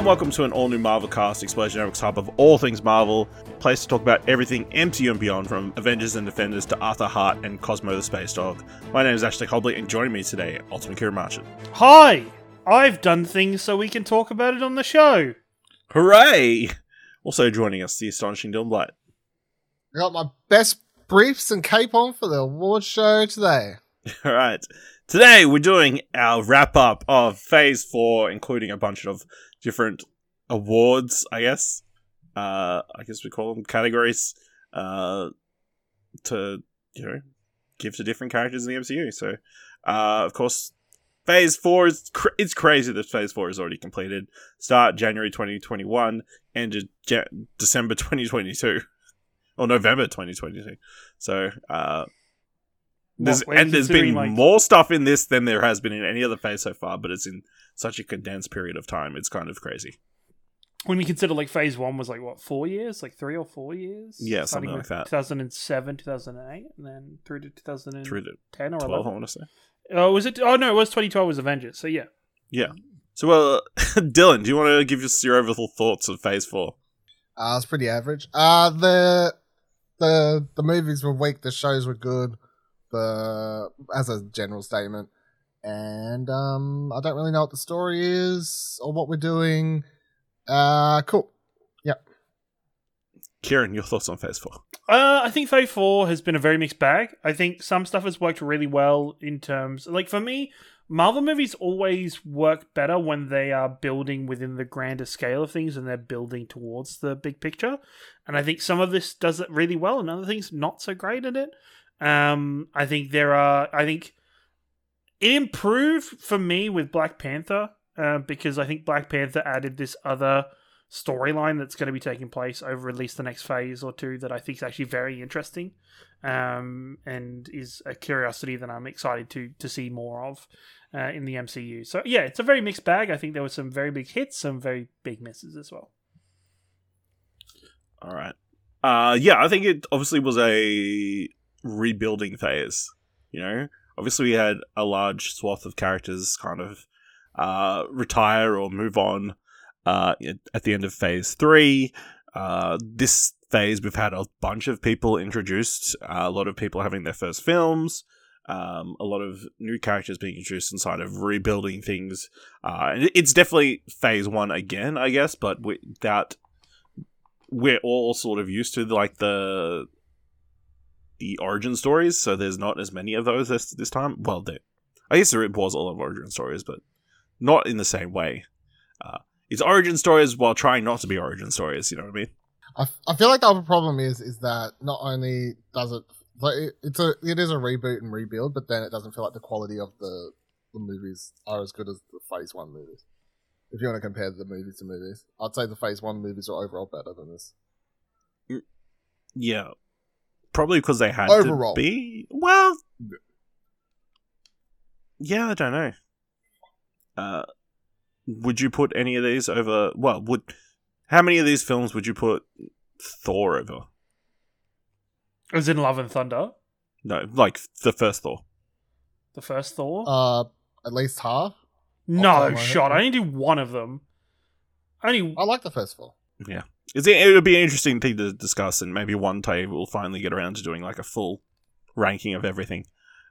Hello and welcome to an all new Marvel cast, Explosion Network's hub of all things Marvel, place to talk about everything MCU and beyond, from Avengers and Defenders to Arthur Hart and Cosmo the Space Dog. My name is Ashley Hobley, and joining me today, Ultimate Ciaran Marchant. Hi! I've done things so we can talk about it on the show. Hooray! Also joining us, the astonishing Dylan Blight. I got my best briefs and cape on for the award show today. All right. Today we're doing our wrap up of Phase 4, including a bunch of different awards, I guess. Uh, I guess we call them categories uh, to, you know, give to different characters in the MCU. So, uh, of course, Phase 4 is cr- it's crazy that Phase 4 is already completed. Start January 2021, ended December 2022. Or November 2022. So, uh, there's, and there's been like- more stuff in this than there has been in any other phase so far, but it's in such a condensed period of time. It's kind of crazy. When we consider like phase one was like what, four years? Like three or four years? Yeah, Starting something like that. 2007, 2008, and then through to 2010 Through to or 12, I want to say. Oh, was it? Oh, no, it was 2012 was Avengers. So yeah. Yeah. So, well, Dylan, do you want to give us your overall thoughts of phase four? Uh, it's pretty average. Uh, the the the movies were weak. The shows were good. The as a general statement, and um, I don't really know what the story is or what we're doing. Uh, cool. Ciaran, your thoughts on phase four? Uh, I think Phase 4 has been a very mixed bag. I think some stuff has worked really well in terms. Like, for me, Marvel movies always work better when they are building within the grander scale of things and they're building towards the big picture. And I think some of this does it really well, and other things not so great at it. Um, I think there are. I think it improved for me with Black Panther uh, because I think Black Panther added this other storyline that's going to be taking place over at least the next phase or two that I think is actually very interesting um, and is a curiosity that I'm excited to to see more of uh, in the MCU. So yeah, it's a very mixed bag. I think there were some very big hits, some very big misses as well. All right. Uh, yeah, I think it obviously was a rebuilding phase. You know, obviously we had a large swath of characters kind of uh, retire or move on uh, at the end of phase three. Uh, this phase, we've had a bunch of people introduced, uh, a lot of people having their first films. Um, a lot of new characters being introduced inside of rebuilding things. Uh, it's definitely phase one again, I guess, but that we're all sort of used to like the the origin stories, so there's not as many of those this this time. Well, there, I guess there was a lot of origin stories, but not in the same way. Uh, it's origin stories while trying not to be origin stories. You know what I mean? I, I feel like the other problem is is that not only does it like it, it's a it is a reboot and rebuild, but then it doesn't feel like the quality of the the movies are as good as the Phase One movies. If you want to compare the movies to movies, I'd say the Phase One movies are overall better than this. Yeah, probably because they had Overall. to be. Well, yeah, I don't know. Uh, would you put any of these over? Well, would how many of these films would you put Thor over? As in Love and Thunder, No, like the first Thor. the first Thor. Uh, at least half. no off the top of my shot. I only do one of them. Only I like the first Thor. Yeah, it's, it would be an interesting thing to discuss, and maybe one day we'll finally get around to doing like a full ranking of everything.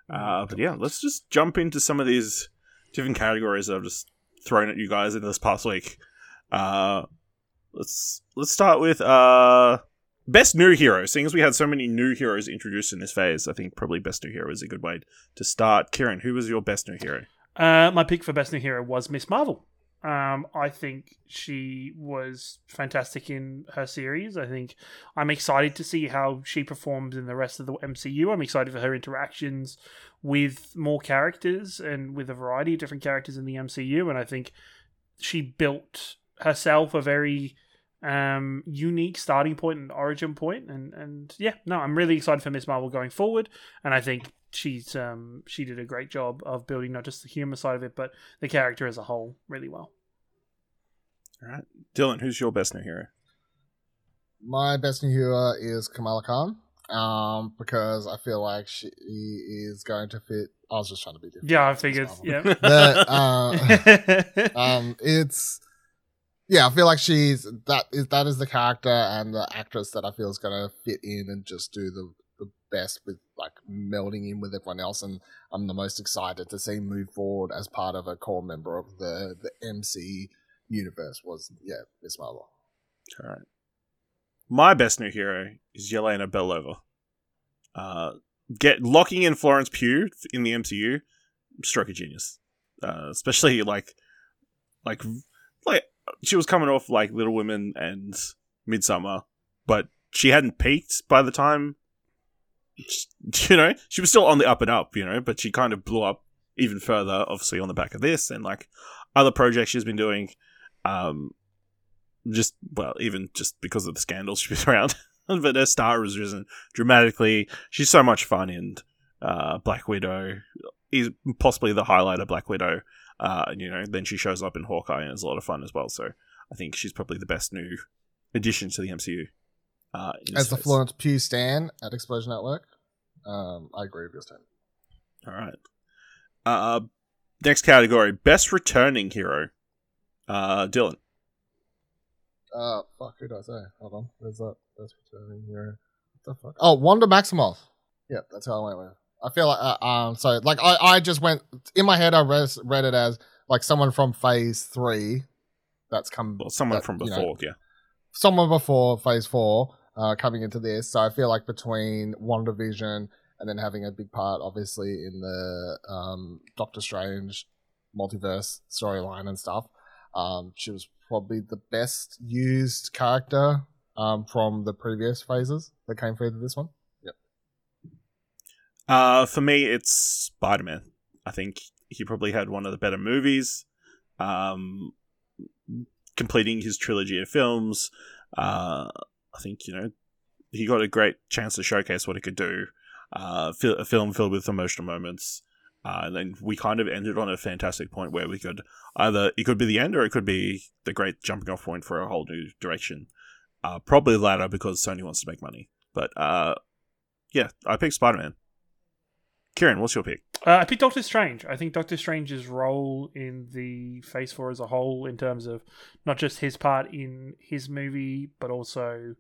Uh, but yeah, let's just jump into some of these different categories that I've just thrown at you guys in this past week. Uh, let's let's start with uh, best new hero. Seeing as we had so many new heroes introduced in this phase, I think probably best new hero is a good way to start. Ciaran, who was your best new hero? Uh, my pick for best new hero was Miss Marvel. Um, I think she was fantastic in her series. I think I'm excited to see how she performs in the rest of the MCU. I'm excited for her interactions with more characters and with a variety of different characters in the MCU. And I think she built herself a very um, unique starting point and origin point. And and yeah, no, I'm really excited for Miss Marvel going forward. And I think she's um she did a great job of building not just the humor side of it, but the character as a whole really well. All right, Dylan, who's your best new hero? My best new hero is Kamala Khan. Um, because I feel like she is going to fit. I was just trying to be different. Yeah, I It's figured. Yeah. But, uh, um, it's yeah, I feel like she's that is that is the character and the actress that I feel is gonna fit in and just do the the best with like melding in with everyone else, and I'm the most excited to see move forward as part of a core member of the the MC universe. Was yeah, Miss Marvel. All right. My best new hero is Yelena Belova. Uh, get locking in Florence Pugh in the MCU, stroke of genius. Uh, especially like, like, like she was coming off like Little Women and Midsummer, but she hadn't peaked by the time. You know, she was still on the up and up. You know, but she kind of blew up even further, obviously on the back of this and like other projects she's been doing. Um, just well, even just because of the scandals she's been around. but her star has risen dramatically. She's so much fun in uh, Black Widow. Is possibly the highlight of Black Widow. Uh, you know, then she shows up in Hawkeye and it's a lot of fun as well. So I think she's probably the best new addition to the MCU. Uh, As the Florence Pugh Stan at Explosion Network, um, I agree with your stand. All right. Uh, next category: best returning hero. Uh, Dylan. Uh, fuck, who did I say? Hold on, where's that? Best returning hero. What the fuck? Oh, Wanda Maximoff. Yeah, that's how I went with. I feel like, uh, um, so like I, I just went in my head. I read, read it as like someone from Phase Three, that's come. Well, someone that, from before, you know, yeah. Someone before Phase Four, uh, coming into this. So I feel like between WandaVision and then having a big part, obviously, in the um, Doctor Strange multiverse storyline and stuff. Um, she was probably the best used character um, from the previous phases that came through to this one. Yep. Uh, for me, it's Spider Man. I think he probably had one of the better movies. Um, completing his trilogy of films. Uh, I think you know he got a great chance to showcase what he could do. Uh, a film filled with emotional moments. Uh, and then we kind of ended on a fantastic point where we could either it could be the end or it could be the great jumping off point for a whole new direction. Uh, probably the latter because Sony wants to make money. But uh, yeah, I picked Spider Man. Ciaran, what's your pick? Uh, I picked Doctor Strange. I think Doctor Strange's role in the Phase Four as a whole, in terms of not just his part in his movie, but also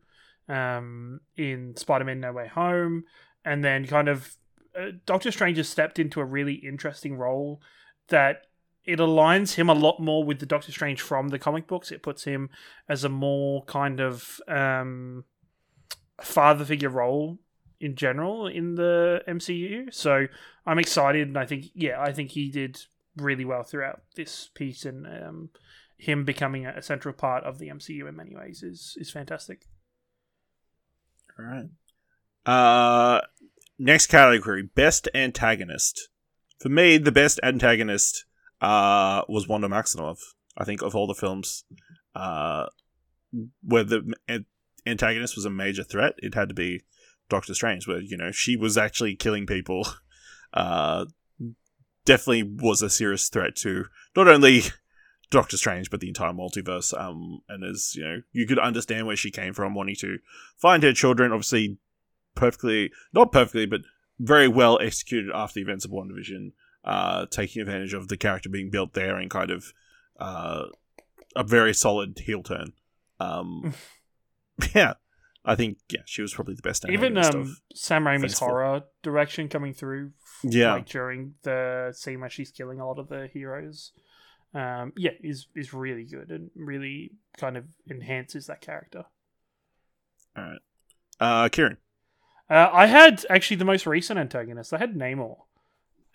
um, in Spider Man No Way Home, and then kind of uh, Doctor Strange has stepped into a really interesting role that it aligns him a lot more with the Doctor Strange from the comic books. It puts him as a more kind of um, father figure role in general in the MCU. So I'm excited, and I think yeah, I think he did really well throughout this piece, and um, him becoming a central part of the MCU in many ways is is fantastic. All right. Uh, next category: best antagonist. For me, the best antagonist uh, was Wanda Maximoff. I think of all the films, uh, where the antagonist was a major threat, it had to be Doctor Strange, where you know she was actually killing people. Uh, definitely was a serious threat to not only Doctor Strange but the entire multiverse. Um, and as you know, you could understand where she came from, wanting to find her children. Obviously, perfectly not perfectly, but very well executed after the events of WandaVision. Uh, taking advantage of the character being built there and kind of uh, a very solid heel turn. Um, yeah, I think yeah, she was probably the best. Even um, Sam Raimi's horror direction coming through, yeah, like during the scene where she's killing a lot of the heroes, um, yeah, is is really good and really kind of enhances that character. All right, uh, Ciaran. Uh, I had actually the most recent antagonist. I had Namor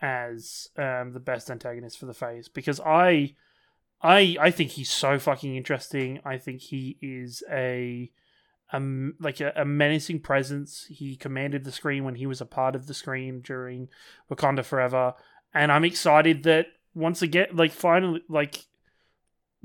as um, the best antagonist for the phase because I, I, I think he's so fucking interesting. I think he is a um, like a, a, menacing presence. He commanded the screen when he was a part of the screen during Wakanda Forever, and I'm excited that once again, like finally, like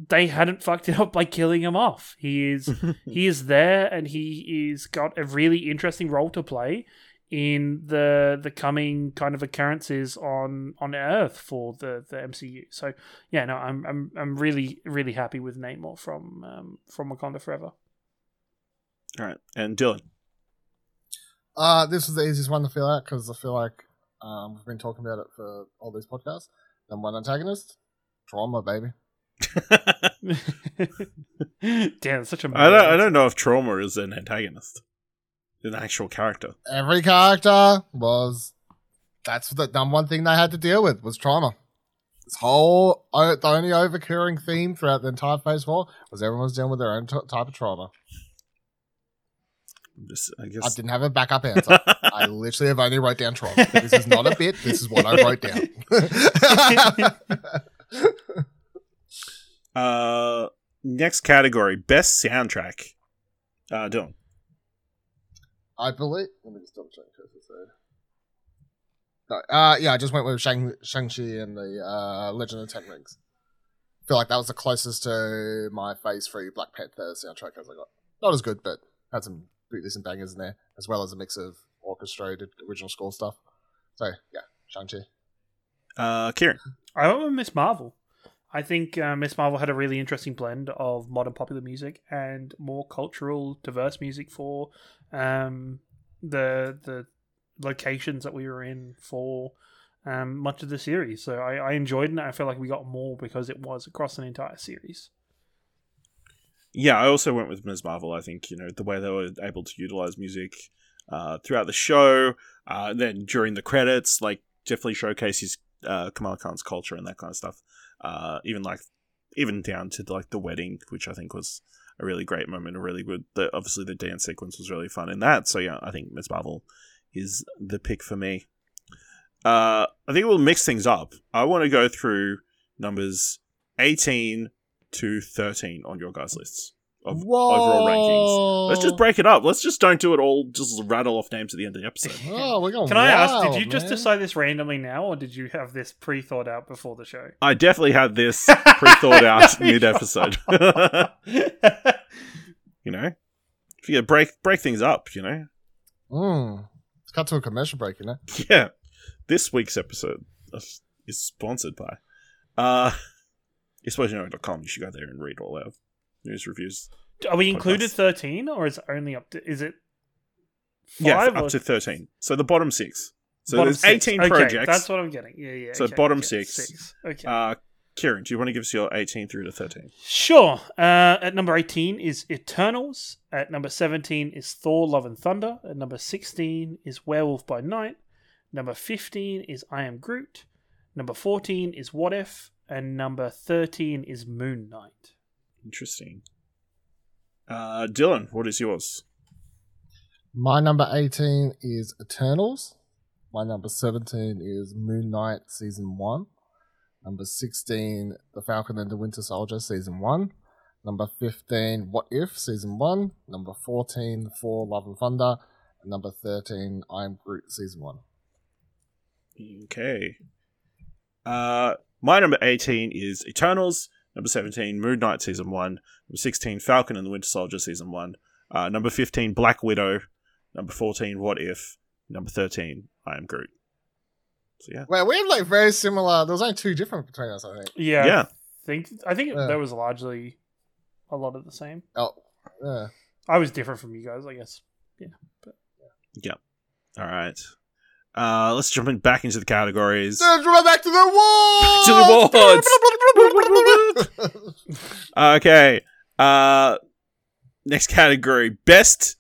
they hadn't fucked it up by killing him off. He is he is there, and he is got a really interesting role to play in the the coming kind of occurrences on on Earth for the the MCU. So yeah, no, I'm I'm I'm really really happy with Namor from um, from Wakanda Forever. All right, and Dylan. Uh, this was the easiest one to fill out because I feel like um, we've been talking about it for all these podcasts. Then one antagonist, trauma, baby. Damn, such a. I don't. I don't know if Trauma is an antagonist, an actual character. Every character was. That's the number one thing they had to deal with was trauma. This whole the only overcurring theme throughout the entire Phase Four was everyone was dealing with their own t- type of trauma. Just, I I didn't have a backup answer. I literally have only wrote down trauma. This is not a bit. This is what I wrote down. uh, next category: best soundtrack. Uh, Dylan. I believe. Let me just double check. said. No, uh, yeah, I just went with Shang Shang-Chi and the uh, Legend of Ten Rings. I feel like that was the closest to my Phase Three Black Panther soundtrack as I got. Not as good, but had some pretty decent bangers in there, as well as a mix of orchestrated original score stuff. So yeah, Shang-Chi. Uh, Ciaran. I went with Miss Marvel. I think uh, Miss Marvel had a really interesting blend of modern popular music and more cultural, diverse music for um, the the locations that we were in for um, much of the series. So I, I enjoyed it. I feel like we got more because it was across an entire series. Yeah, I also went with Ms. Marvel. I think you know the way they were able to utilize music uh, throughout the show, uh, then during the credits, like definitely showcases uh, Kamala Khan's culture and that kind of stuff. Uh, even like even down to like the wedding, which I think was a really great moment, a really good. The, obviously, the dance sequence was really fun in that. So yeah, I think Ms. Marvel is the pick for me. Uh, I think we'll mix things up. I want to go through numbers eighteen to thirteen on your guys' lists of overall rankings. Let's just break it up. Let's just don't do it all. Just rattle off names at the end of the episode. Oh, we're going. Can I ask, did you just decide this randomly now, or did you have this pre thought out before the show? I definitely had this pre-thought out mid episode. you know, if you break break things up, you know. Mm. Let's cut to a commercial break, you know. Yeah, this week's episode is is sponsored by uh, explosionknown.com. You know.com you should go there and read all our news reviews. Are we included 13, or is only up to. Is it. Yeah, up or to thirteen. So the bottom six. So bottom there's six? eighteen Okay, projects. That's what I'm getting. Yeah, yeah. So okay, bottom okay, six. Okay. Uh, Ciaran, do you want to give us your 18 through to 13? Sure. Uh, at number 18 is Eternals. At number 17 is Thor Love and Thunder. At number 16 is Werewolf by Night. Number 15 is I Am Groot. Number 14 is What If. And number 13 is Moon Knight. Interesting. Uh, Dylan, what is yours? My number 18 is Eternals. My number 17 is Moon Knight Season 1. Number 16, The Falcon and the Winter Soldier Season 1. Number 15, What If Season 1. Number 14, Thor Love and Thunder. And number 13, I Am Groot Season 1. Okay. Uh, my number 18 is Eternals. Number 17, Moon Knight Season 1. Number 16, Falcon and the Winter Soldier Season 1. Uh, number 15, Black Widow. Number 14, What If. Number 13, I Am Groot. So, yeah. Well, we have like very similar. There was only two different between us, I think. Yeah. Yeah. I think, I think Yeah. that was largely a lot of the same. Oh, yeah. I was different from you guys, I guess. Yeah. But, yeah. yeah. All right. Uh, let's jump in back into the categories. Let's run back to the wall. to the Okay. Uh, next category: best,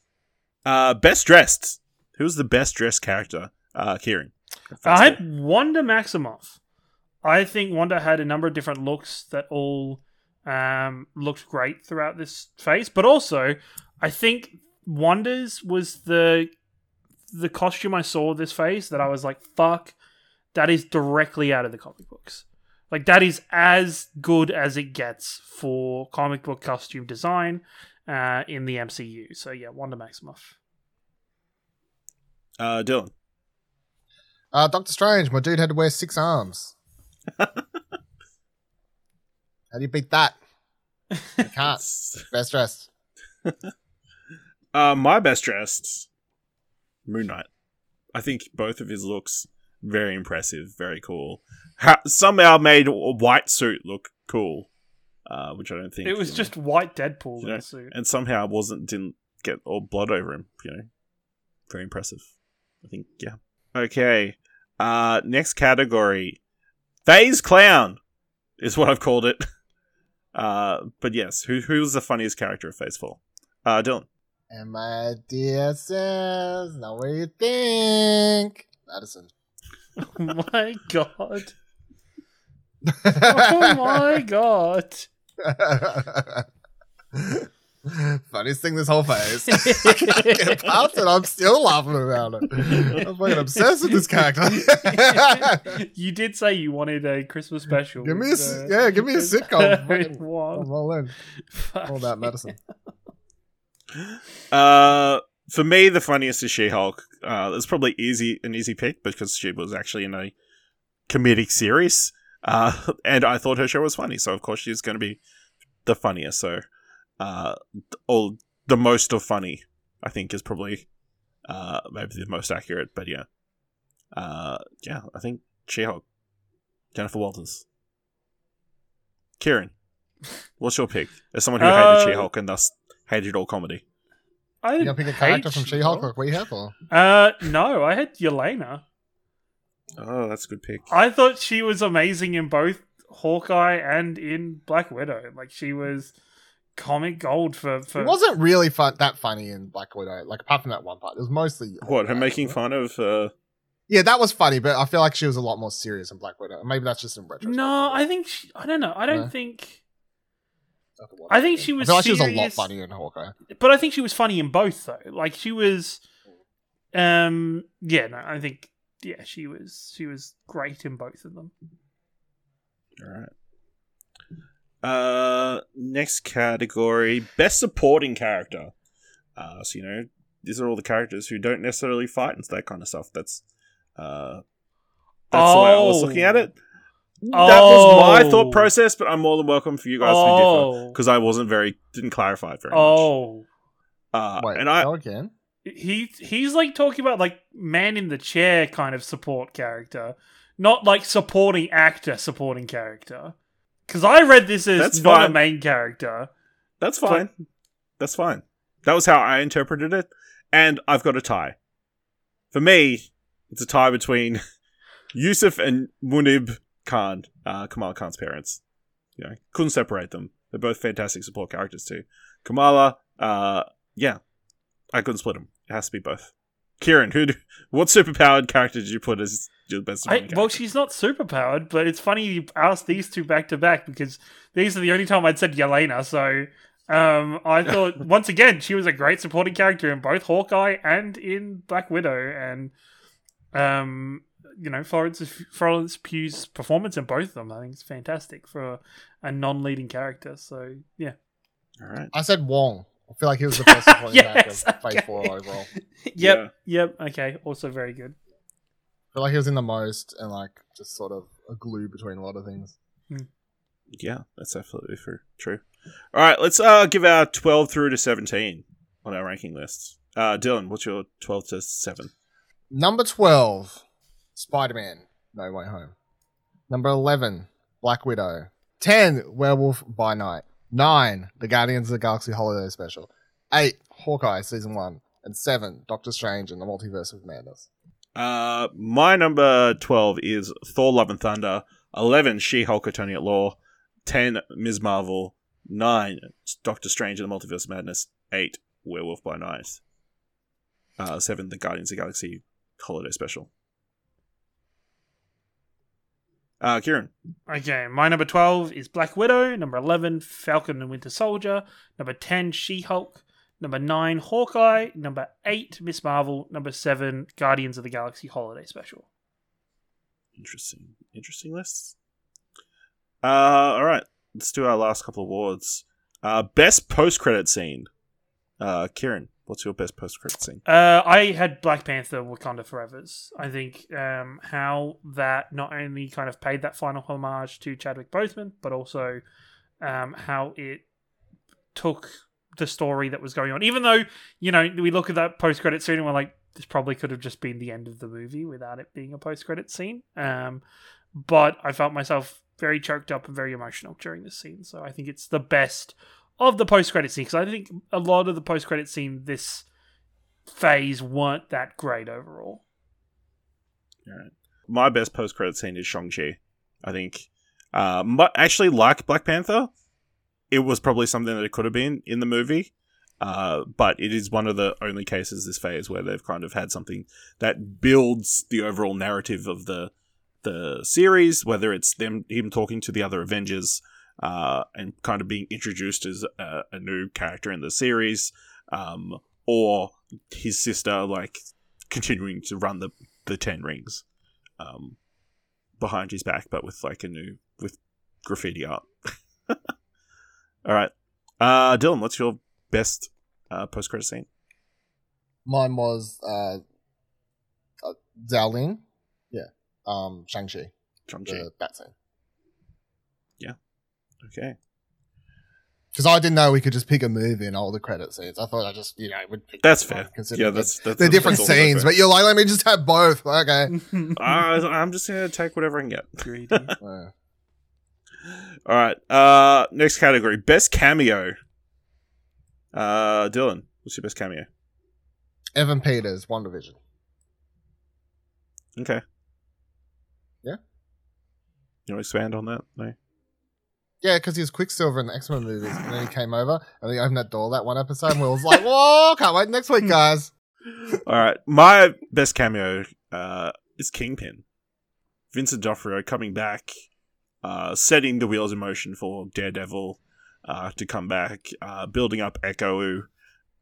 uh, best dressed. Who's the best dressed character? Uh, Ciaran. I had Wanda Maximoff. I think Wanda had a number of different looks that all um, looked great throughout this phase, but also I think Wanda's was the the costume I saw this phase that I was like, "Fuck, that is directly out of the comic books." Like that is as good as it gets for comic book costume design uh, in the MCU. So yeah, Wanda Maximoff. Uh, Dylan. Uh, Doctor Strange, my dude had to wear six arms. How do you beat that? You can't. Best dressed. Uh, my best dressed, Moon Knight. I think both of his looks very impressive, very cool. Ha- somehow made a white suit look cool, uh, which I don't think It was you know, just white Deadpool you in know, suit. and somehow wasn't didn't get all blood over him. You know, very impressive. I think yeah. Okay. Uh, next category, phase clown is what I've called it. Uh, but yes, who who's the funniest character of Phase Four? Uh, Dylan. And my says, now what do you think? Madison. Oh my god. Oh my god. Funniest thing this whole phase. I can't past it. I'm still laughing about it. I'm fucking obsessed with this character. you did say you wanted a Christmas special. give me a so- yeah, give me a sitcom. Fucking- I'm all in. Fuck All about Madison. Uh, for me, the funniest is She-Hulk. Uh, it's probably easy an easy pick because she was actually in a comedic series. Uh, and I thought her show was funny, so of course she's going to be the funniest. So, uh, all the most of funny, I think, is probably uh maybe the most accurate. But yeah, uh, yeah, I think She-Hulk, Jennifer Walters, Ciaran. What's your pick? As someone who hated Uh, She-Hulk and thus hated all comedy. I You didn't gonna pick a character from She-Hulk She-Hulk. like we have, or Uh, no, I had Yelena. Oh, that's a good pick. I thought she was amazing in both Hawkeye and in Black Widow. Like she was comic gold for for. it wasn't really fun that funny in Black Widow. Like apart from that one part, it was mostly What, her making fun of uh Yeah, that was funny, but I feel like she was a lot more serious in Black Widow. Maybe that's just in retrospect. No, I think she, I don't know. I don't No? think. I I think she was I feel like she was a lot serious. funnier in Hawkeye. But I think she was funny in both though. Like she was um yeah, no, I think yeah, she was she was great in both of them. Alright. Uh next category, best supporting character. Uh so you know, these are all the characters who don't necessarily fight and that kind of stuff. That's uh that's the way I was looking at it. That was my Oh. thought process, but I'm more than welcome for you guys to differ oh. because I wasn't very didn't clarify it very much. Oh. Uh, Wait, and I go again? He he's like talking about like man in the chair kind of support character, not like supporting actor supporting character. Cuz I read this as That's not a main character. That's fine. That's fine. That was how I interpreted it. And I've got a tie. For me, it's a tie between Yusuf and Muneeba Khan, uh, Kamal Khan's parents. You know, couldn't separate them. They're both fantastic support characters too. Kamala, uh, yeah, I couldn't split them. It has to be both. Ciaran, who? Do, what superpowered character did you put as your best? I, well, she's not superpowered, but it's funny you asked these two back to back because these are the only time I'd said Yelena. So um, I thought once again she was a great supporting character in both Hawkeye and in Black Widow, and um, you know Florence Florence Pugh's performance in both of them I think is fantastic for a non-leading character. So yeah, All right. I said Wong. I feel like he was the best supporting Yes, character of Phase okay. 4 overall. I yep, yep, okay, also very good. feel like he was in the most and like just sort of a glue between a lot of things. Yeah, that's absolutely for, true. All right, let's uh give our 12 through to 17 on our ranking lists. Uh Dylan, what's your 12 to 7? Number 12, Spider Man, No Way Home. Number 11, Black Widow. 10, Werewolf by Night. 9, The Guardians of the Galaxy Holiday Special. 8, Hawkeye Season 1. And 7, Doctor Strange and the Multiverse of Madness. Uh my number 12 is Thor Love and Thunder, 11 She-Hulk Attorney at Law, 10 Ms. Marvel, 9 Doctor Strange and the Multiverse of Madness, 8 Werewolf by Night. Uh 7 The Guardians of the Galaxy Holiday Special. Uh Ciaran. Okay, my number 12 is Black Widow. Number 11, Falcon and Winter Soldier. Number 10, She Hulk. Number 9, Hawkeye. Number 8, Miss Marvel. Number 7, Guardians of the Galaxy Holiday Special. Interesting. Interesting lists. Uh, all right. Let's do our last couple of awards. Uh, best post credit scene. Uh, Ciaran, what's your best post credit scene? Uh, I had Black Panther Wakanda Forever's. I think um, how that not only kind of paid that final homage to Chadwick Boseman, but also um, how it took the story that was going on. Even though, you know, we look at that post credit scene and we're like, this probably could have just been the end of the movie without it being a post credit scene. Um, but I felt myself very choked up and very emotional during this scene. So I think it's the best of the post credit scene because I think a lot of the post credit scene this phase weren't that great overall. My best post credit scene is Shang-Chi. I think, uh, mu- actually, like Black Panther, it was probably something that it could have been in the movie. Uh, but it is one of the only cases this phase where they've kind of had something that builds the overall narrative of the the series, whether it's them him talking to the other Avengers uh, and kind of being introduced as a, a new character in the series, um, or his sister like continuing to run the the Ten Rings um, behind his back, but with like a new with graffiti art. All right, uh, Dylan, what's your best uh, post credit scene? Mine was uh, uh Xiaolin. Yeah. Um, Shang-Chi. Shang-Chi. The bat scene. Okay. Because I didn't know we could just pick a movie and all the credit scenes. I thought I just, you know, would pick That's fair. considering Yeah, that's, that's they're different that's scenes, but you're like, let me just have both. Okay. Uh, I'm just gonna take whatever I can get. Greedy. All right. Uh, next category: best cameo. Uh, Dylan, what's your best cameo? Evan Peters, WandaVision. Okay. Yeah. You want to expand on that? No. Yeah, because he was Quicksilver in the X Men movies, and then he came over and he opened that door that one episode, and we was like, "Whoa, can't wait next week, guys." All right. My best cameo uh, is Kingpin. Vincent D'Onofrio coming back, uh, setting the wheels in motion for Daredevil uh, to come back, uh, building up Echo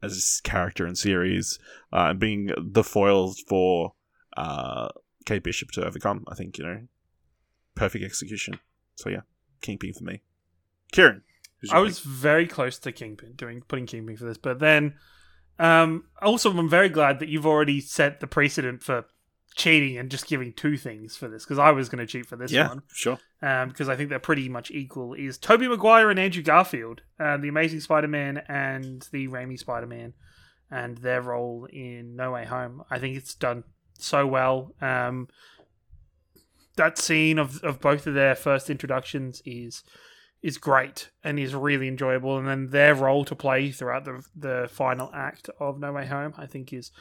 as his character and series, uh, and being the foil for uh, Kate Bishop to overcome. I think, you know, perfect execution. So, yeah, Kingpin for me. Ciaran. I was very close to Kingpin doing putting Kingpin for this, but then um, also I'm very glad that you've already set the precedent for cheating and just giving two things for this because I was going to cheat for this yeah, one sure. um, because I think they're pretty much equal. Is Tobey Maguire and Andrew Garfield, uh, the Amazing Spider-Man and the Raimi Spider-Man, and their role in No Way Home. I think it's done so well. Um, that scene of, of both of their first introductions is is great and is really enjoyable, and then their role to play throughout the the final act of No Way Home, I think is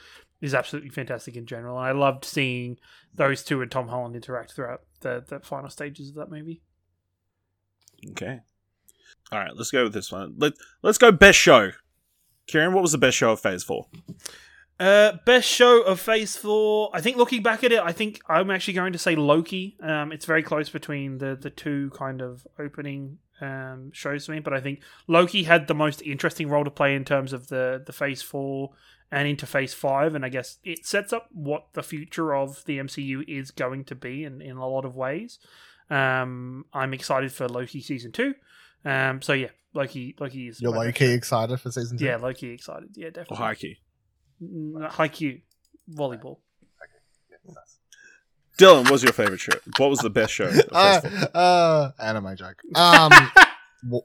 is absolutely fantastic in general. And I loved seeing those two and Tom Holland interact throughout the the final stages of that movie. Okay. All right, let's go with this one. Let Let's go best show. Ciaran, what was the best show of Phase Four? Uh, best show of Phase Four. I think looking back at it, I think I'm actually going to say Loki. Um, it's very close between the the two kind of opening um shows to me, but I think Loki had the most interesting role to play in terms of the the Phase Four and into Phase Five, and I guess it sets up what the future of the MCU is going to be in in a lot of ways. Um, I'm excited for Loki season two. Um, so yeah, Loki Loki is You're my low best key show. excited for season two. Yeah, Loki excited. Yeah, Or definitely. Haikyuu? Mm, Haikyuu, volleyball. Dylan, what was your favorite show? What was the best show? Of uh, uh, anime joke. Um,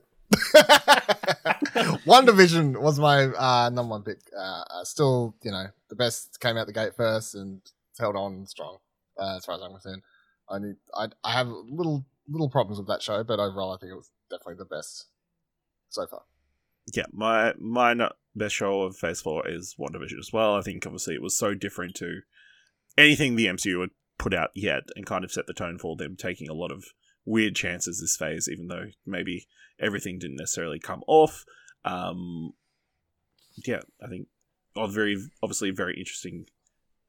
WandaVision was my uh, number one pick. Uh, uh, still, you know, the best came out the gate first and held on strong. Uh, as far as I'm concerned, I need. I, I have little little problems with that show, but overall, I think it was definitely the best so far. Yeah, my my best show of Phase Four is WandaVision as well. I think obviously it was so different to anything the MCU had put out yet, and kind of set the tone for them taking a lot of weird chances this phase, even though maybe everything didn't necessarily come off. Um, yeah, I think a very obviously a very interesting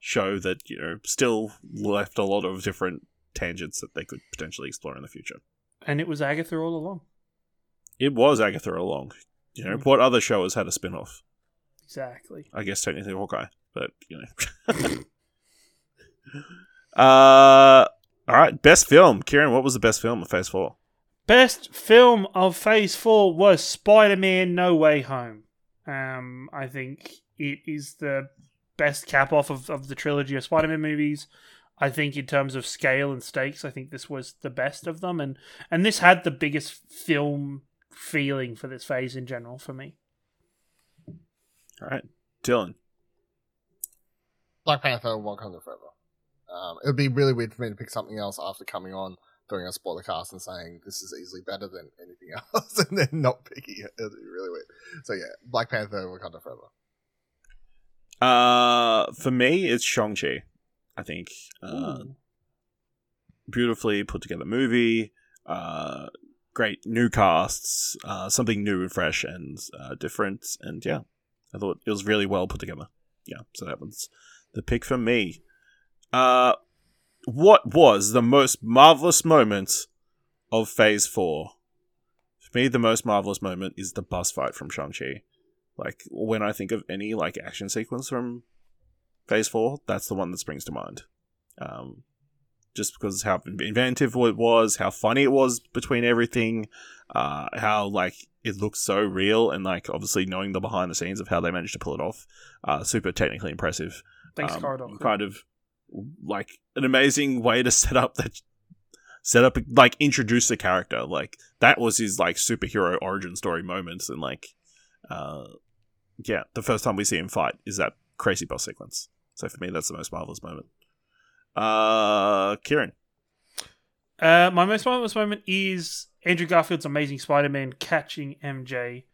show that you know still left a lot of different tangents that they could potentially explore in the future. And it was Agatha all along. It was Agatha all along. You know, Mm. what other show has had a spin off? Exactly. I guess technically Hawkeye, but you know. uh, all right. Best film, Ciaran. What was the best film of Phase Four? Best film of Phase 4 was Spider Man No Way Home. Um, I think it is the best cap off of, of the trilogy of Spider Man movies. I think in terms of scale and stakes, I think this was the best of them, and and this had the biggest film feeling for this phase in general for me. All right, Dylan. Black Panther, Wakanda Forever. Um, it would be really weird for me to pick something else after coming on, doing a spoiler cast, and saying this is easily better than anything else, and then not picking it. It would be really weird. So yeah, Black Panther, Wakanda Forever. Uh, for me, it's Shang Chi. I think uh, beautifully put together movie. Uh, great new casts, uh, something new and fresh and uh, different. And yeah, I thought it was really well put together. Yeah, so that was the pick for me. Uh, what was the most marvelous moment of Phase 4? For me, the most marvelous moment is the bus fight from Shang-Chi. Like, when I think of any, like, action sequence from Phase 4, that's the one that springs to mind. Um, just because how inventive it was, how funny it was between everything, uh, how, like, it looks so real, and, like, obviously knowing the behind the scenes of how they managed to pull it off, uh, super technically impressive. Thanks, Um, Corridor. Kind of like an amazing way to set up that set up like introduce the character like that was his like superhero origin story moments and like uh yeah the first time we see him fight is that crazy boss sequence so for me that's the most marvelous moment uh ciaran Uh, my most marvelous moment is Andrew Garfield's Amazing Spider-Man catching MJ.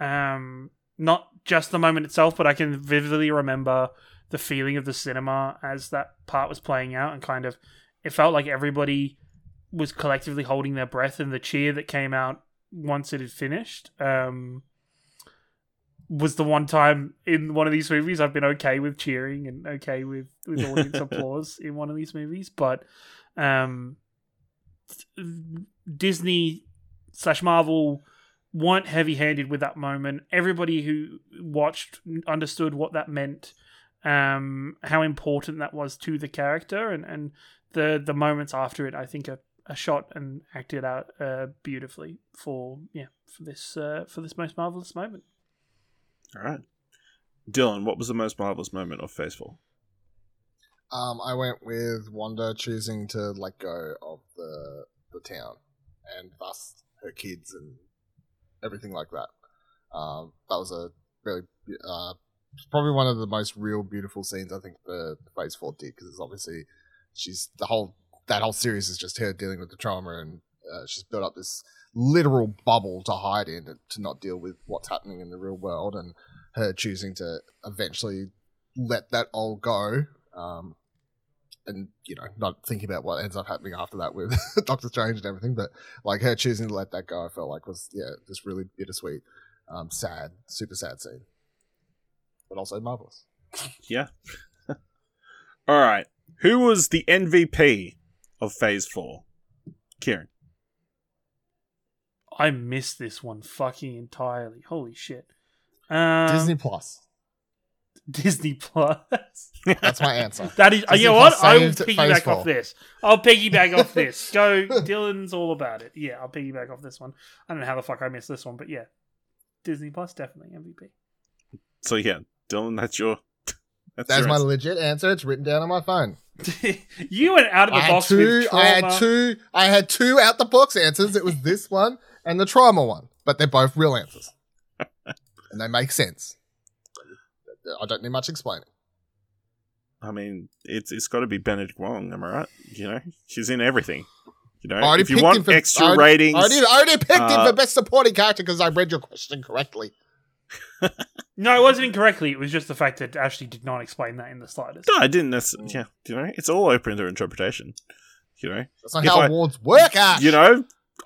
Um, not just the moment itself, but I can vividly remember the feeling of the cinema as that part was playing out, and kind of it felt like everybody was collectively holding their breath, and the cheer that came out once it had finished. Um, was the one time in one of these movies I've been okay with cheering and okay with, with audience applause in one of these movies, but um, Disney slash Marvel weren't heavy handed with that moment. Everybody who watched understood what that meant, um, how important that was to the character, and, and the the moments after it. I think are, are shot and acted out uh, beautifully for yeah for this uh, for this most marvelous moment. All right dylan what was the most marvelous moment of phase 4 Um, I went with Wanda choosing to let go of the the town, and thus her kids and everything like that. Um, that was a really uh, probably one of the most real beautiful scenes I think the Phase Four did because it's obviously she's the whole that whole series is just her dealing with the trauma and uh, she's built up this literal bubble to hide in to, to not deal with what's happening in the real world and her choosing to eventually let that all go um, and you know not thinking about what ends up happening after that with Doctor Strange and everything, but like her choosing to let that go, I felt like was yeah, just really bittersweet, um, sad, super sad scene, but also marvelous. yeah. All right. Who was the mvp of phase 4 ciaran I missed this one fucking entirely. Holy shit. Um, Disney Plus. Disney Plus. That's my answer. That is, Disney you know what? I will piggyback off this. I'll piggyback off this. Go, Dylan's all about it. Yeah, I'll piggyback off this one. I don't know how the fuck I missed this one, but yeah, Disney Plus definitely MVP. so yeah dylan that's your that's, That's your my answer. legit answer. It's written down on my phone. you went out of the I had box two. with I had two. I had two out the box answers. It was this one and the trauma one, but they're both real answers, and they make sense. I don't need much explaining. I mean, it's it's got to be Benedict Wong, am I right? You know, she's in everything. You know, I already if you want him for- extra I already- ratings, I already, I already picked him uh, for best supporting character because I read your question correctly. No, it wasn't incorrectly. It was just the fact that Ashley did not explain that in the slightest. no, I didn't. Necessarily, yeah, you know, it's all open to interpretation. You know, That's not If how I- awards work, Ash. you know,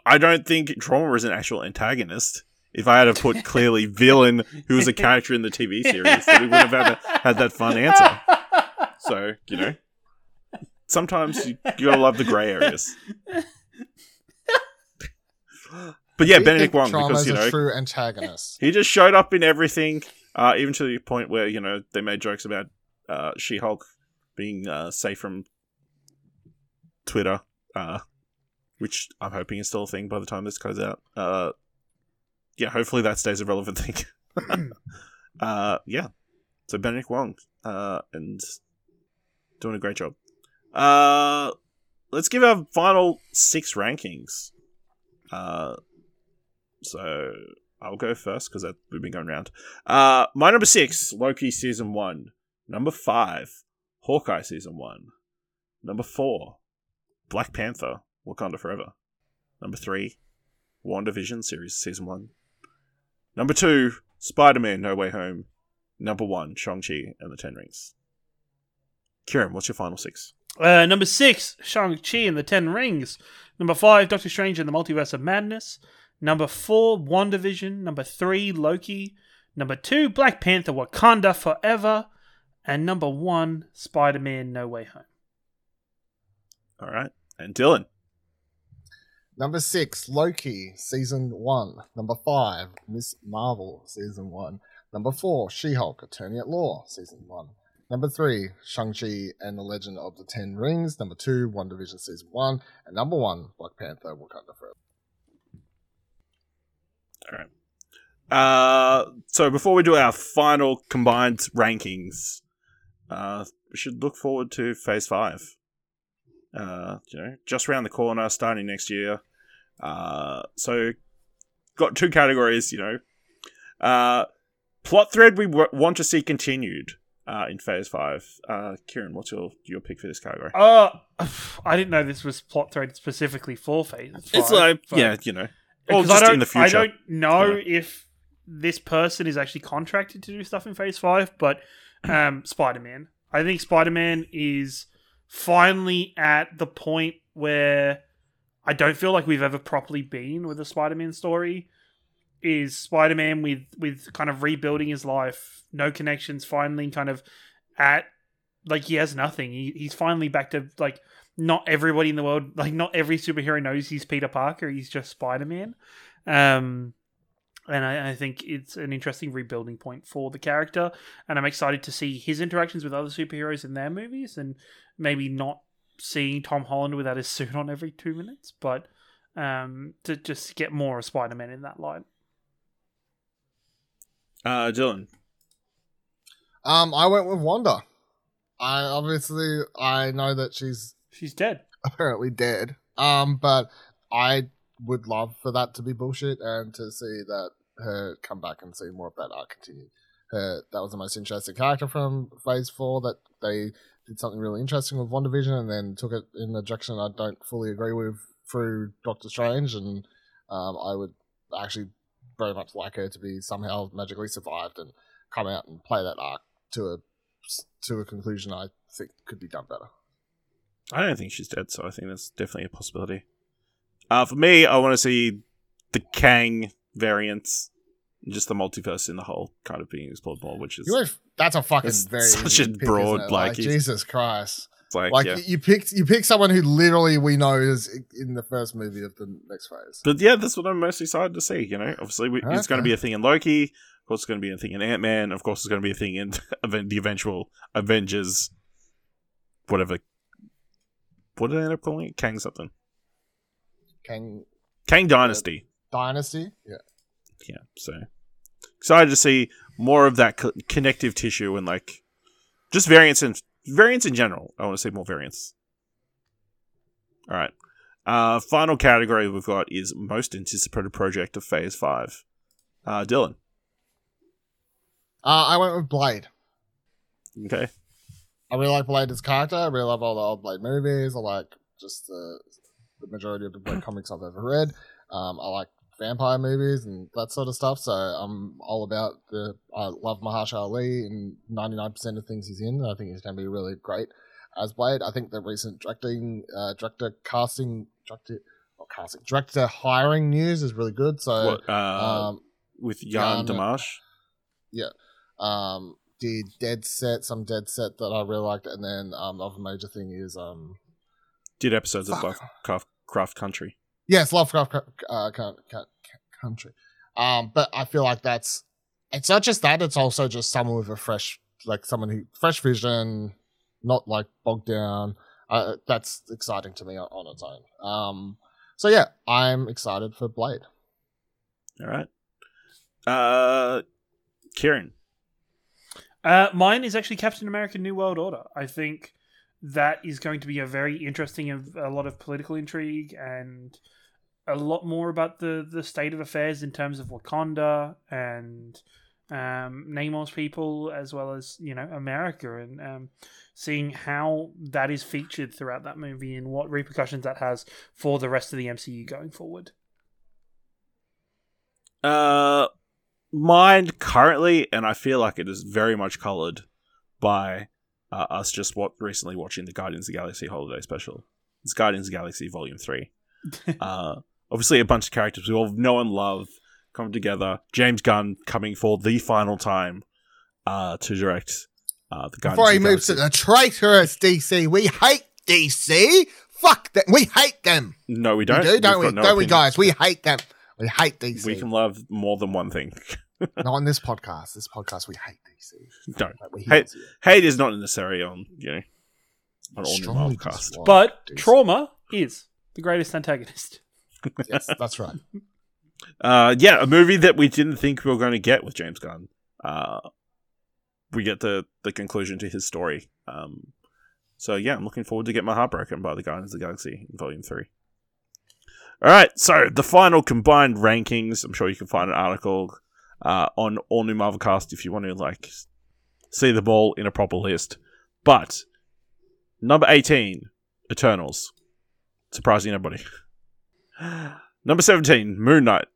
I don't think Trauma is an actual antagonist. If I had to put clearly villain, who was a character in the TV series, then we would have had, had that fun answer. So you know, sometimes you, you gotta love the grey areas. But yeah, We Benedict think Wong, because you a know, true antagonist. He just showed up in everything, uh, even to the point where you know they made jokes about uh, She-Hulk being uh, safe from Twitter, uh, which I'm hoping is still a thing by the time this goes out. Uh, yeah, hopefully that stays a relevant thing. uh, yeah, so Benedict Wong uh, and doing a great job. Uh, let's give our final six rankings. Uh, so I'll go first because we've been going around. Uh, my number six, Loki season one. Number five, Hawkeye season one. Number four, Black Panther, Wakanda Forever. Number three, WandaVision series season one. Number two, Spider Man No Way Home. Number one, Shang-Chi and the Ten Rings. Ciaran, what's your final six? Uh, number six, Shang-Chi and the Ten Rings. Number five, Doctor Strange and the Multiverse of Madness. Number four, WandaVision. Number three, Loki. Number two, Black Panther Wakanda Forever. And number one, Spider Man No Way Home. All right. And Dylan. Number six, Loki, season one. Number five, Miss Marvel, season one. Number four, She Hulk, Attorney at Law, season one. Number three, Shang-Chi and the Legend of the Ten Rings. Number two, WandaVision season one. And number one, Black Panther, Wakanda Forever. All right. Uh, so before we do our final combined rankings, uh, we should look forward to Phase Five. Uh, you know, just around the corner, starting next year. Uh, so got two categories. You know, uh, plot thread we w- want to see continued. Uh, in phase five, uh, Ciaran, what's your your pick for this category? Uh, I didn't know this was plot thread specifically for phase. 5. it's like, yeah, you know, or Because I don't, in the future. I don't know Yeah. if this person is actually contracted to do stuff in Phase Five, but um, Spider Man. I think Spider Man is finally at the point where I don't feel like we've ever properly been with a Spider Man story. Is Spider Man with with kind of rebuilding his life, no connections, finally kind of at like he has nothing. He, he's finally back to like not everybody in the world, like not every superhero knows he's Peter Parker. He's just Spider Man. Um, and I, I think it's an interesting rebuilding point for the character. And I'm excited to see his interactions with other superheroes in their movies, and maybe not seeing Tom Holland without his suit on every two minutes, but um, to just get more of Spider Man in that light. Uh, Dylan. Um, I went with Wanda. I obviously I know that she's She's dead. apparently dead. Um, but I would love for that to be bullshit and to see that her come back and see more of that arc continue. Her that was the most interesting character from Phase Four. That they did something really interesting with WandaVision and then took it in a direction I don't fully agree with through Doctor Strange. And um, I would actually very much like her to be somehow magically survived and come out and play that arc to a to a conclusion. I think could be done better. I don't think she's dead, so I think that's definitely a possibility. Uh, for me, I want to see the Kang variants, just the multiverse in the whole kind of being explored more, which is went, that's a fucking That's very such a broad, isn't like, like Jesus Christ. it's like, Like yeah. you picked you pick someone who literally we know is in the first movie of the next phase. But yeah, that's what I'm most excited to see. You know, obviously, we, it's going to be a thing in Loki. Of course, it's going to be a thing in Ant Man. Of course, it's going to be a thing in the eventual Avengers. Whatever. What did I end up calling it? Kang something. Kang Kang Dynasty. Dynasty. Yeah. yeah so excited to see more of that co- connective tissue and like just variants and variants in general i want to see more variants all right uh final category we've got is most anticipated project of phase 5 uh dylan Uh, I went with Blade. okay I really like Blade as character. I really love all the old Blade movies. I like just the the majority of the Blade comics I've ever read. Um, I like vampire movies and that sort of stuff. So I'm all about the. I love Mahershala Ali in 99% of things he's in. I think he's going to be really great as Blade. I think the recent directing, uh, director casting, director, not casting, director hiring news is really good. So what uh um, with Yann Yann- yeah, um, did Dead Set, some Dead Set that I really liked, and then um, the other major thing is um, did episodes of Lovecraft Craft Country yes, Lovecraft uh, Country. Um, but I feel like that's it's not just that; it's also just someone with a fresh, like someone who fresh vision, not like bogged down. Uh, that's exciting to me on, on its own. Um, so yeah, I'm excited for Blade. all right uh ciaran Uh, mine is actually Captain America: New World Order. I think that is going to be a very interesting, of a lot of political intrigue and a lot more about the the state of affairs in terms of Wakanda and um, Namor's people, as well as you know America, and um, seeing how that is featured throughout that movie and what repercussions that has for the rest of the MCU going forward. Uh, mine currently, and I feel like it is very much colored by uh, us just what recently watching the Guardians of the Galaxy holiday special. It's Guardians of the Galaxy Volume Three. uh, obviously, a bunch of characters we all know and love coming together. James Gunn coming for the final time uh, to direct uh, the Guardians Before he moves to the traitorous DC, we hate DC. Fuck them. We hate them. No, we We don't. do, We've don't we? got no don't we, guys? We hate them. We hate DC. We can love more than one thing. Not on this podcast. This podcast, we hate DC. no, Like, Hate- hate is not necessary on you know on all new Strongly Marvel cast. But DC. trauma is the greatest antagonist. Yes, that's right. Uh, yeah, a movie that we didn't think we were going to get with James Gunn. Uh, we get the the conclusion to his story. Um, so yeah, I'm looking forward to get my heart broken by the Guardians of the Galaxy in Volume Three. All right, so the final combined rankings. I'm sure you can find an article uh, on All New Marvel Cast if you want to like see them all in a proper list. But number 18, Eternals, surprising nobody. Number 17, Moon Knight.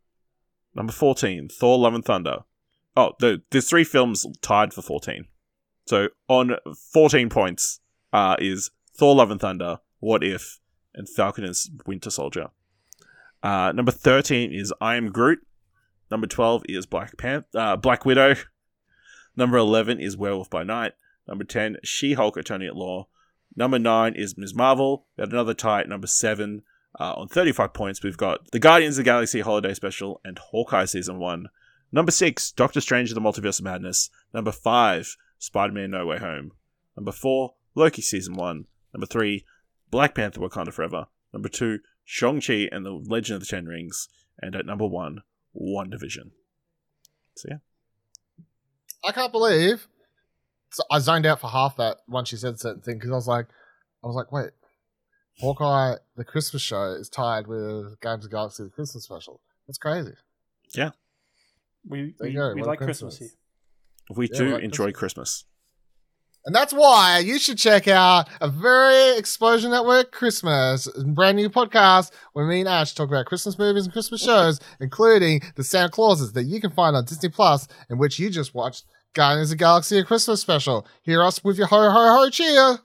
Number 14, Thor Love and Thunder. Oh, the, there's three films tied for 14. So on 14 points uh, is Thor Love and Thunder, What If, and Falcon and Winter Soldier. Uh, number 13 is I Am Groot. Number 12 is Black Pan- uh, Black Widow. Number 11 is Werewolf by Night. Number 10, She Hulk Attorney at Law. Number 9 is Ms. Marvel. We had another tie at number 7. Uh, on 35 points, we've got The Guardians of the Galaxy Holiday Special and Hawkeye Season 1. Number 6, Doctor Strange the Multiverse of Madness. Number 5, Spider Man No Way Home. Number 4, Loki Season 1. Number 3, Black Panther Wakanda Forever. Number 2, Shang-Chi and the Legend of the Ten Rings. And at number 1, WandaVision. So yeah. I can't believe so I zoned out for half that once she said certain thing because I was like, I was like, wait, Hawkeye, the Christmas show is tied with Guardians of the Galaxy, the Christmas special. That's crazy. We, There we, we like Christmas here. We Yeah, do like enjoy Christmas. Christmas. And that's why you should check out a very Explosion Network Christmas brand new podcast where me and Ash talk about Christmas movies and Christmas shows, including the Santa Clauses that you can find on Disney Plus, in which you just watched Guardians of the Galaxy a Christmas special. Hear us with your ho ho ho cheer.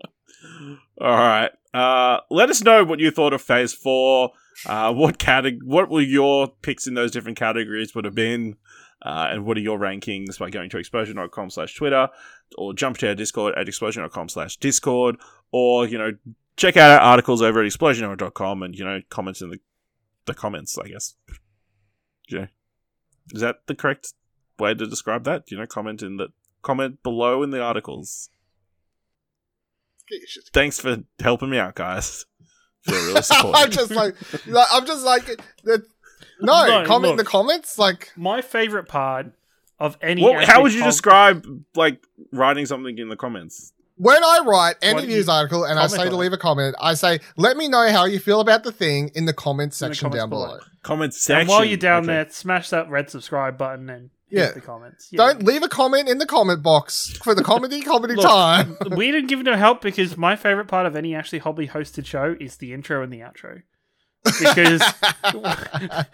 All right. Uh, let us know what you thought of Phase Four. Uh, what categ- What were your picks in those different categories would have been? Uh, and what are your rankings by going to explosion.com slash Twitter or jump to our Discord at explosion.com slash Discord or, you know, check out our articles over at explosion.com and, you know, comment in the, the comments, I guess. Know, is that the correct way to describe that? You know, comment in the comment below in the articles. Get your shit Thanks for helping me out, guys. Really. I'm just like, like, I'm just like, the, no, No, comment in look. the comments. Like, My favorite part of any. Well, how would you com- describe like writing something in the comments? when I write any news you article and I say to leave a comment, I say, let me know how you feel about the thing in the comments In the section comments down below. below. Comment section. And while you're down Okay. there, smash that red subscribe button and hit Yeah. the comments. Yeah. Don't leave a comment in the comment box for the comedy comedy Look, time. we didn't give no help because my favorite part of any Ashley Hobley hosted show is the intro and the outro. Because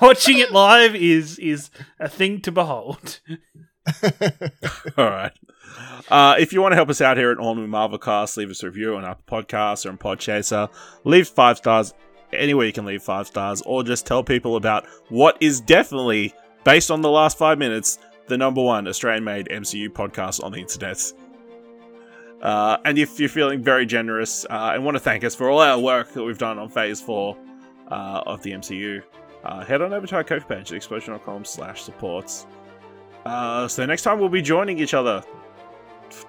watching it live is is a thing to behold. All right. Uh, if you want to help us out here at All New Marvel Cast, leave us a review on Apple Podcasts or on Podchaser. Leave five stars anywhere you can leave five stars, or just tell people about what is definitely, based on the last five minutes, the number one Australian made MCU podcast on the internet. Uh, and if you're feeling very generous uh, and want to thank us for all our work that we've done on Phase 4 uh, of the MCU, uh, head on over to our Ko-fi page at explosion.com slash supports. Uh, so next time we'll be joining each other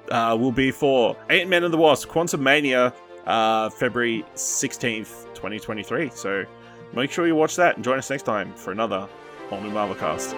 uh, will be for Ant Man and the Wasp Quantumania, February 16th, 2023. So make sure you watch that and join us next time for another All New Marvel Cast.